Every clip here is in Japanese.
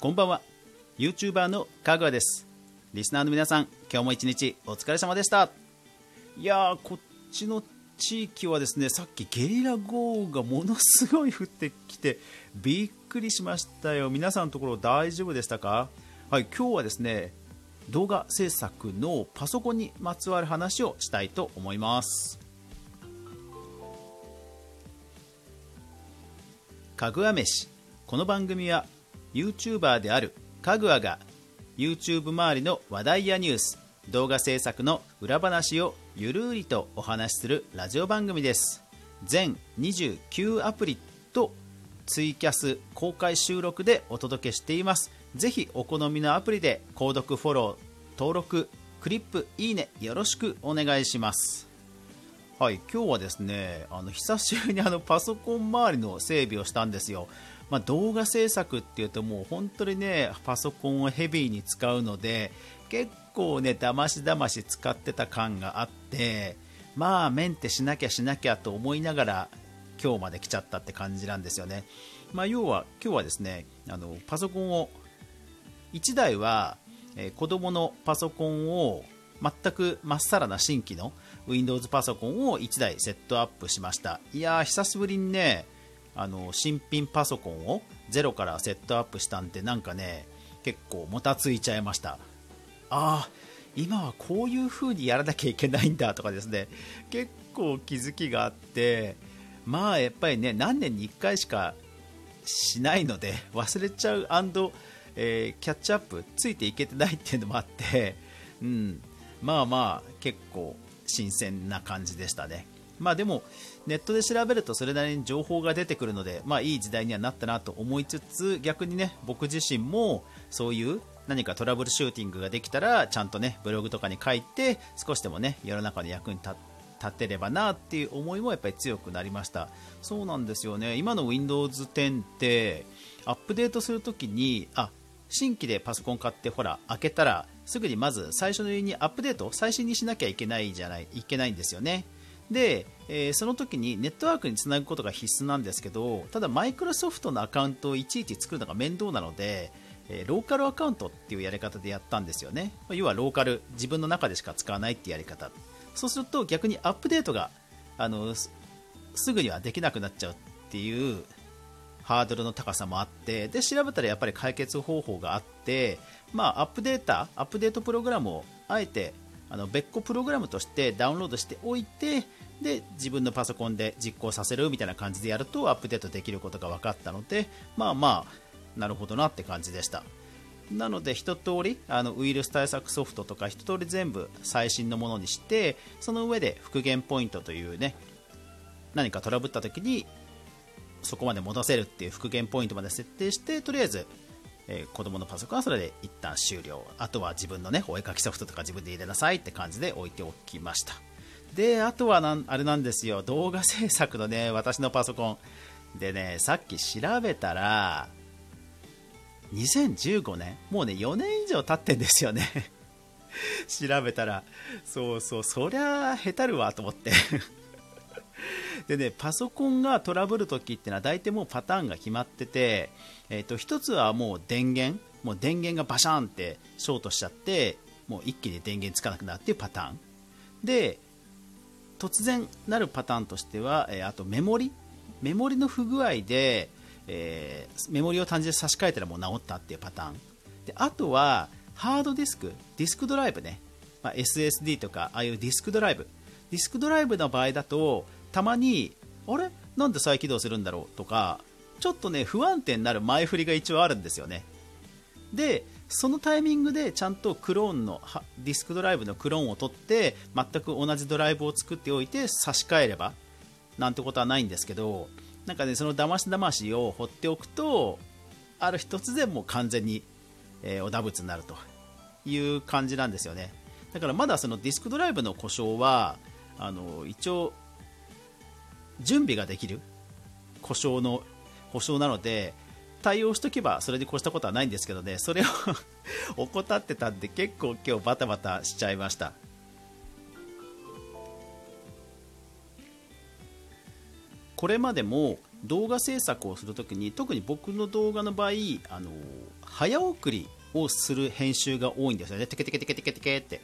こんばんは。YouTuber のかぐわです。リスナーの皆さん今日も一日お疲れ様でした。いやーこっちの地域はですねさっきゲリラ豪雨がものすごい降ってきてびっくりしましたよ。皆さんのところ大丈夫でしたか？はい今日はですね動画制作のパソコンにまつわる話をしたいと思います。かぐわ飯。この番組は YouTuber であるかぐわが YouTube 周りの話題やニュース動画制作の裏話をゆるりとお話しするラジオ番組です。全29アプリとツイキャス公開収録でお届けしています。ぜひお好みのアプリで購読フォロー登録クリップいいねよろしくお願いします。はい今日はですねあの久しぶりにあのパソコン周りの整備をしたんですよ。まあ、動画制作っていうともう本当にねパソコンをヘビーに使うので結構ねだましだまし使ってた感があってまあメンテしなきゃしなきゃと思いながら今日まで来ちゃったって感じなんですよね、まあ、要は今日はですねあのパソコンを1台は、え、子供のパソコンを全くまっさらな新規の Windows パソコンを1台セットアップしました。いやー久しぶりにねあの新品パソコンをゼロからセットアップしたんでなんかね結構もたついちゃいました。ああ今はこういう風にやらなきゃいけないんだとかですね結構気づきがあってまあやっぱりね何年に1回しかしないので忘れちゃうえー、キャッチアップついていけてないっていうのもあって、うん、まあまあ結構新鮮な感じでしたね。まあでもネットで調べるとそれなりに情報が出てくるので、まあいい時代にはなったなと思いつつ、逆にね、僕自身もそういう何かトラブルシューティングができたら、ちゃんとね、ブログとかに書いて、少しでもね、世の中の役に立立てればなっていう思いもやっぱり強くなりました。そうなんですよね。今の Windows 10ってアップデートするときにあ新規でパソコン買ってほら開けたらすぐにまず最初のにアップデート最新にしなきゃいけないじゃないいけないんですよね。で、えー、その時にネットワークにつなぐことが必須なんですけどただマイクロソフトのアカウントをいちいち作るのが面倒なので、えー、ローカルアカウントっていうやり方でやったんですよね。要はローカル自分の中でしか使わないっていうやり方。そうすると逆にアップデートがあのすぐにはできなくなっちゃうっていうハードルの高さもあってで調べたらやっぱり解決方法があって、まあ、アップデータアップデートプログラムをあえてあの別個プログラムとしてダウンロードしておいてで自分のパソコンで実行させるみたいな感じでやるとアップデートできることが分かったのでまあまあなるほどなって感じでした。なので一通りあのウイルス対策ソフトとか一通り全部最新のものにしてその上で復元ポイントというね何かトラブった時にそこまで戻せるっていう復元ポイントまで設定してとりあえずえー、子供のパソコンはそれで一旦終了。あとは自分のねお絵かきソフトとか自分で入れなさいって感じで置いておきました。であとはなんあれなんですよ。動画制作のね私のパソコンでねさっき調べたら2015年もうね4年以上経ってんですよね。調べたら。そうそう。そりゃへたるわと思って。でね、パソコンがトラブるときってのは大体もうパターンが決まってて、えー、と1つはもう電源、もう電源がバシャンってショートしちゃって、もう一気に電源つかなくなるっていうパターン。で、突然なるパターンとしては、えー、あとメモリ、メモリの不具合で、えー、メモリを単純に差し替えたらもう治ったっていうパターン。であとは、ハードディスク、ディスクドライブね、まあ、SSD とか、ああいうディスクドライブ。ディスクドライブの場合だと、たまに、あれ？なんで再起動するんだろう？とか、ちょっとね、不安定になる前振りが一応あるんですよね。で、そのタイミングでちゃんとクローンの、ディスクドライブのクローンを取って、全く同じドライブを作っておいて差し替えれば、なんてことはないんですけど、なんかね、その騙し騙しを放っておくと、ある日突然もう完全に、えー、お打物になるという感じなんですよね。だからまだそのディスクドライブの故障は、あの一応準備ができる。故障の保証なので対応しとけばそれで越したことはないんですけどね。それを 怠ってたんで結構今日バタバタしちゃいました。これまでも動画制作をするときに特に僕の動画の場合あの早送りをする編集が多いんですよね。テケテケテケテケテケって。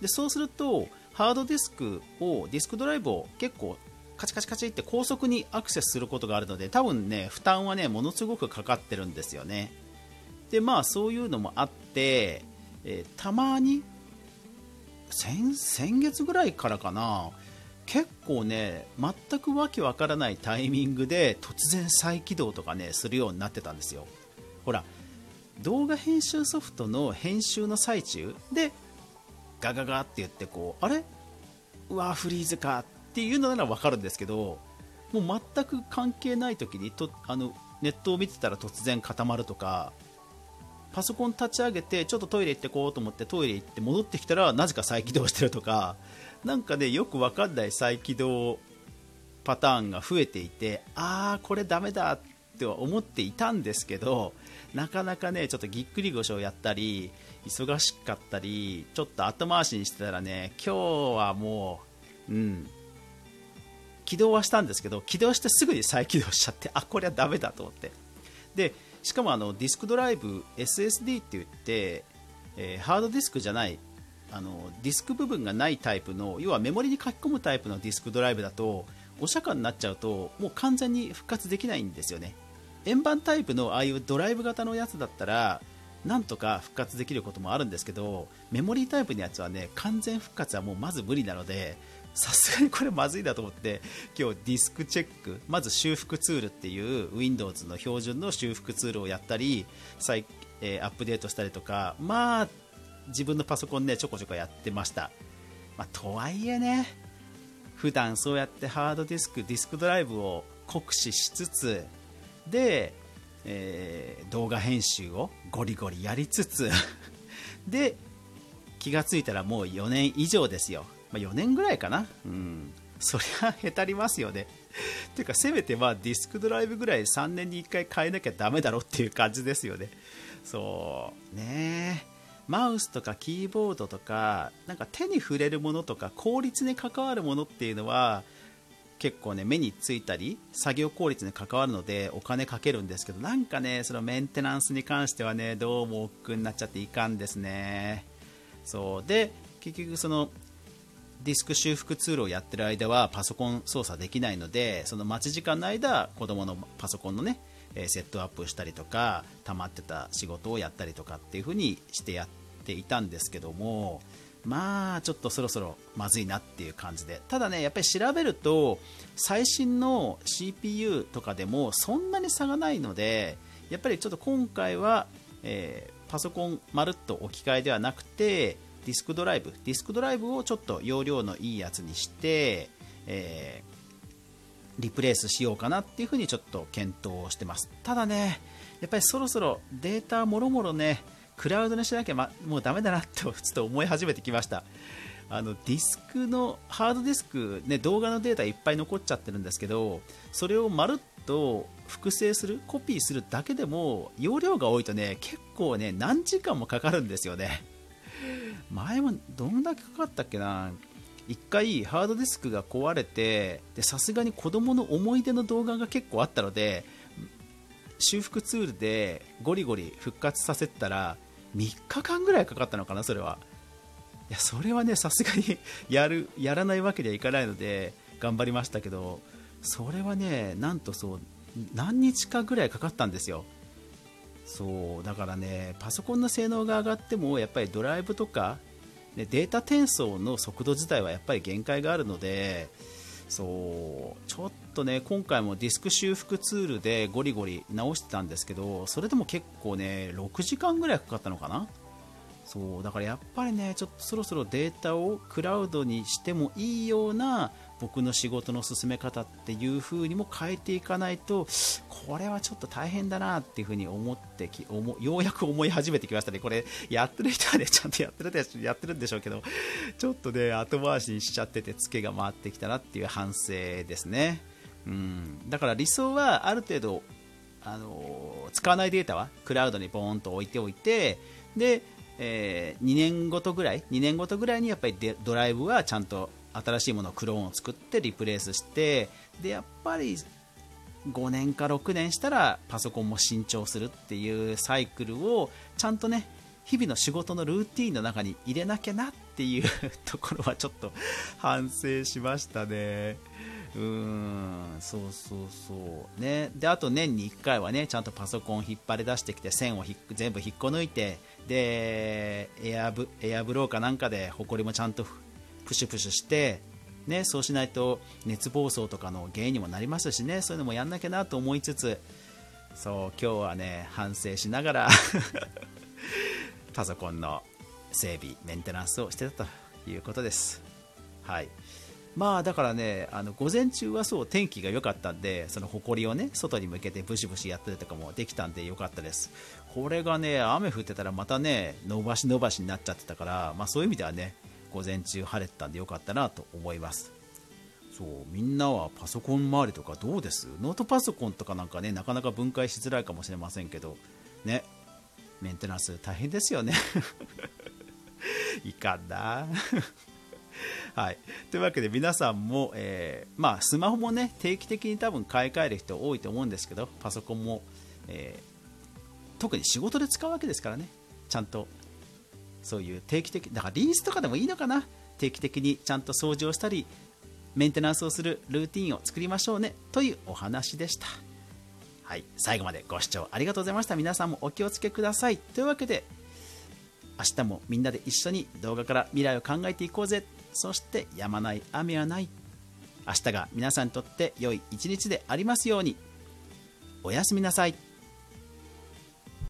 でそうするとハードディスクをディスクドライブを結構カチカチカチって高速にアクセスすることがあるので多分ね負担はねものすごくかかってるんですよね。でまあそういうのもあって、えー、たまに先月ぐらいからかな結構ね全くわけわからないタイミングで突然再起動とかねするようになってたんですよ。ほら動画編集ソフトの編集の最中でガガガって言ってこうあれ？うわフリーズかっていうのなら分かるんですけどもう全く関係ない時にとあのネットを見てたら突然固まるとかパソコン立ち上げてちょっとトイレ行ってこうと思ってトイレ行って戻ってきたらなぜか再起動してるとかなんかねよく分かんない再起動パターンが増えていてああこれダメだっては思っていたんですけどなかなかねちょっとぎっくり腰をやったり忙しかったりちょっと後回しにしてたらね今日はもううん起動はしたんですけど起動してすぐに再起動しちゃってあこれはダメだと思って。でしかもあのディスクドライブ SSD って言って、えー、ハードディスクじゃないあのディスク部分がないタイプの要はメモリに書き込むタイプのディスクドライブだとお釈迦になっちゃうともう完全に復活できないんですよね。円盤タイプのああいうドライブ型のやつだったらなんとか復活できることもあるんですけどメモリータイプのやつはね完全復活はもうまず無理なのでさすがにこれまずいだと思って今日ディスクチェックまず修復ツールっていう Windows の標準の修復ツールをやったり再、えー、アップデートしたりとかまあ自分のパソコンでちょこちょこやってました、まあ、とはいえね普段そうやってハードディスクディスクドライブを酷使しつつで、えー、動画編集をゴリゴリやりつつで気がついたらもう4年以上ですよ、まあ、4年ぐらいかな、うん、そりゃへたりますよね。ていうかせめてまあディスクドライブぐらい3年に1回変えなきゃだめだろっていう感じですよね。そう。ね。マウスとかキーボードとかなんか手に触れるものとか効率に関わるものっていうのは結構ね目についたり作業効率に関わるのでお金かけるんですけどなんかねそのメンテナンスに関してはねどうも億劫になっちゃっていかんですね。そう。で結局そのディスク修復ツールをやってる間はパソコン操作できないのでその待ち時間の間子供のパソコンのねセットアップしたりとか溜まってた仕事をやったりとかっていう風にしてやっていたんですけどもまあちょっとそろそろまずいなっていう感じで。ただねやっぱり調べると最新の CPU とかでもそんなに差がないのでやっぱりちょっと今回は、えー、パソコンまるっと置き換えではなくてディスクドライブ。ディスクドライブをちょっと容量のいいやつにして、えー、リプレイスしようかなっていうふうにちょっと検討してます。ただねやっぱりそろそろデータもろもろねクラウドにしなきゃ、ま、もうダメだなとちょっと思い始めてきました。あのディスクのハードディスク、ね、動画のデータいっぱい残っちゃってるんですけどそれをまるっと複製するコピーするだけでも容量が多いとね結構ね何時間もかかるんですよね。前もどんだけかかったっけな1回ハードディスクが壊れてさすがに子供の思い出の動画が結構あったので修復ツールでゴリゴリ復活させたら3日間ぐらいかかったのかな、それは。いや、それはね、さすがに やる、やらないわけにはいかないので、頑張りましたけど、それはね、なんとそう、何日かぐらいかかったんですよ。そうだからねパソコンの性能が上がってもやっぱりドライブとか、ね、データ転送の速度自体はやっぱり限界があるのでそうちょっとね今回もディスク修復ツールでゴリゴリ直してたんですけどそれでも結構ね6時間ぐらいかかったのかな？そうだからやっぱりねちょっとそろそろデータをクラウドにしてもいいような僕の仕事の進め方っていう風にも変えていかないとこれはちょっと大変だなっていう風に思ってき思ようやく思い始めてきましたね。これやってる人はねちゃんとやってるやってるんでしょうけどちょっとね後回しにしちゃっててツケが回ってきたなっていう反省ですね。うん。だから理想はある程度あの使わないデータはクラウドにボーンと置いておいてでえー、2年ごとぐらい2年ごとぐらいにやっぱりドライブはちゃんと新しいものをクローンを作ってリプレイスしてでやっぱり5年か6年したらパソコンも新調するっていうサイクルをちゃんとね日々の仕事のルーティンの中に入れなきゃなっていう ところはちょっと反省しましたね。うーんそうそうそうねであと年に1回はねちゃんとパソコン引っ張り出してきて線を全部引っこ抜いてでエアブエアブローかなんかでほこりもちゃんとプシュプシュしてね、そうしないと熱暴走とかの原因にもなりますしねそういうのもやんなきゃなと思いつつそう今日はね反省しながらパソコンの整備メンテナンスをしてたということです。はい。まあだからねあの午前中はそう天気が良かったんでその埃をね外に向けてブシブシやったりとかもできたんで良かったです。これがね雨降ってたらまたね伸ばし伸ばしになっちゃってたからまあそういう意味ではね午前中晴れてたんでよかったなと思います。そうみんなはパソコン周りとかどうです？ノートパソコンとかなんかねなかなか分解しづらいかもしれませんけどねメンテナンス大変ですよね。いかんな。はい、というわけで皆さんも、えー、まあ、スマホもね定期的に多分買い替える人多いと思うんですけどパソコンも、えー、特に仕事で使うわけですからね。ちゃんとそういう定期的だからリースとかでもいいのかな？定期的にちゃんと掃除をしたりメンテナンスをするルーティンを作りましょうね。というお話でした。はい。最後までご視聴ありがとうございました。皆さんもお気をつけください。というわけで明日もみんなで一緒に動画から未来を考えていこうぜ。そして止まない雨はない。明日が皆さんにとって良い一日でありますように。おやすみなさい。